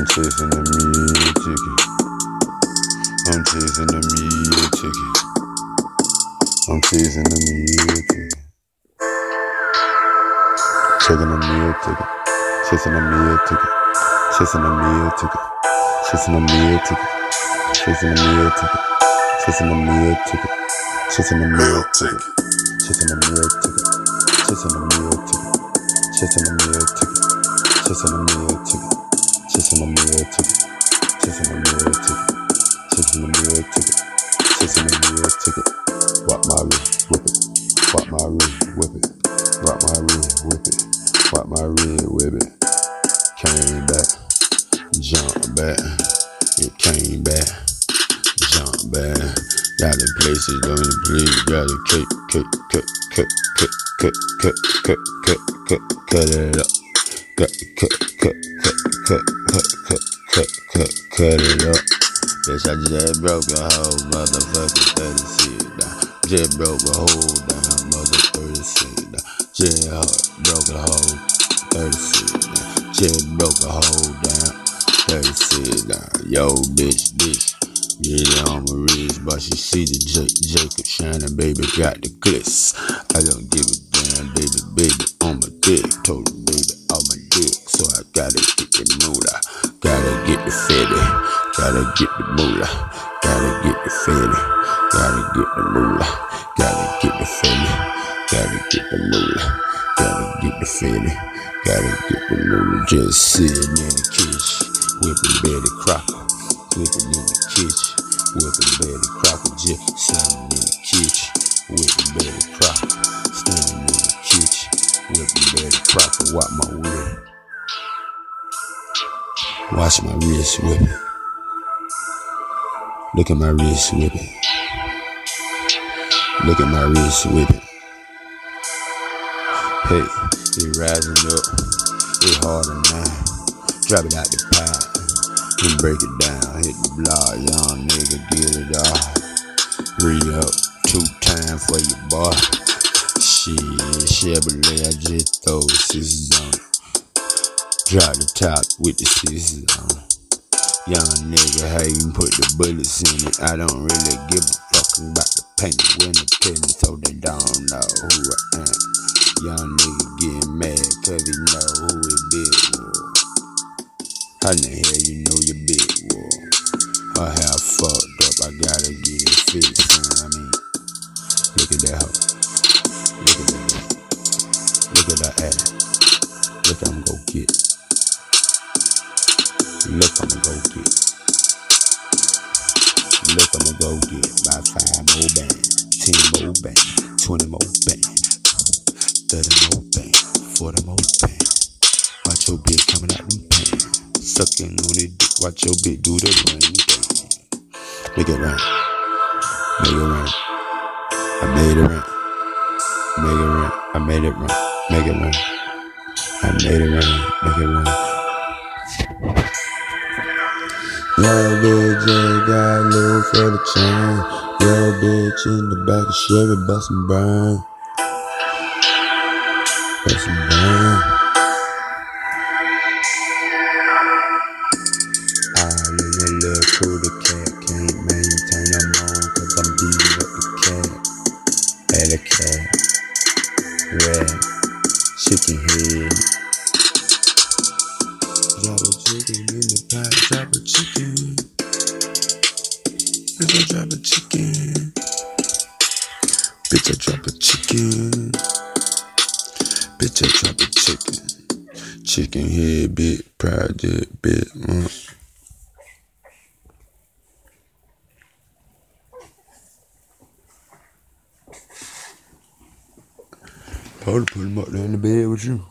I'm chasing the meal ticket. I'm chasing the meal ticket. I'm chasing the meal ticket. Checking the meal ticket. Chasing the meal ticket. Chasing the meal ticket. Chasing the meal ticket. Chasing the meal ticket. Chasing the meal ticket. Chasing the meal ticket. Chasing the meal ticket. Chasing the meal ticket. Chasing the meal ticket. Chasing the meal ticket. Chasing the meal ticket. Chasing the meal ticket. Chasing the meal ticket. Chasing the meal ticket. Rock my wrist, whip it. Rock my wrist, whip it. Rock my wrist, whip it. Rock my wrist, whip it. Came back, jump back. It came back, jump back. Got the places, don't place. Got the cut, cut, cut, cut, cut, cut, cut, cut, cut, cut, cut it up. Cut, cut, cut, cut, cut, cut, cut, cut, cut, cut it up. Bitch, I just broke a whole motherfucking 36 down. Just broke a hole down, mother 36 down. Just broke a hole 36 down. Just broke a hole down 36 down. Yo, bitch, bitch. Really on my wrist, but she see the J- Jacob shining, baby, got the glitz. I don't give a get the fetty, gotta get the moolah. Gotta get the fetty, gotta get the moolah. Gotta get the fetty, gotta get the moolah. Gotta get the fetty, gotta get the moolah. Just sitting in the kitchen, whipping Betty Crocker. Whipping in the kitchen, whipping Betty Crocker, just standing in the kitchen, whipping Betty Crocker, standing in the kitchen, whipping Betty Crocker, watch my whip. Watch my wrist whipping. Look at my wrist whipping. Look at my wrist whipping. Hey, it rising up, it harder now. Drop it out the pipe. And break it down, hit the block, young nigga, get it off. Re up two times for your boy. Shit, Chevrolet, I just throw it. Drop the top with the scissors on it. Young nigga, how you put the bullets in it? I don't really give a fuck about the paint when the penny, so they don't know who I am. Young nigga getting mad cause he know who it big was. How the hell you know your big war? Her hair fucked up, I gotta get it fixed, son. I mean, look at that hoe. Look at that. Look at that ass. Look, I'm go get. Look, I'ma go get. Look, I'ma go get about five more bands, ten more bands, twenty more bands, thirty more bands, forty more bands. Watch your bitch coming out them pants. Sucking on it. Watch your bitch do the ring thing. Make it rain. Make it rain. I made it rain. Make it rain. I made it rain. Make it rain. I made it rain. Make it rain. Yo, bitch, just got a little for the chain. Yo, bitch, in the back of Chevy, bustin' burn. Bustin' burn. All in a little the cat can't maintain them on cause I'm beating up the cat. Had a cat, rat, chicken head. A chicken in the pot, drop a chicken. Bitch, I drop a chicken. Bitch, I drop a chicken. Bitch, I drop a chicken. Chicken head, big project, big. Mm. Probably put him up there in the bed with you.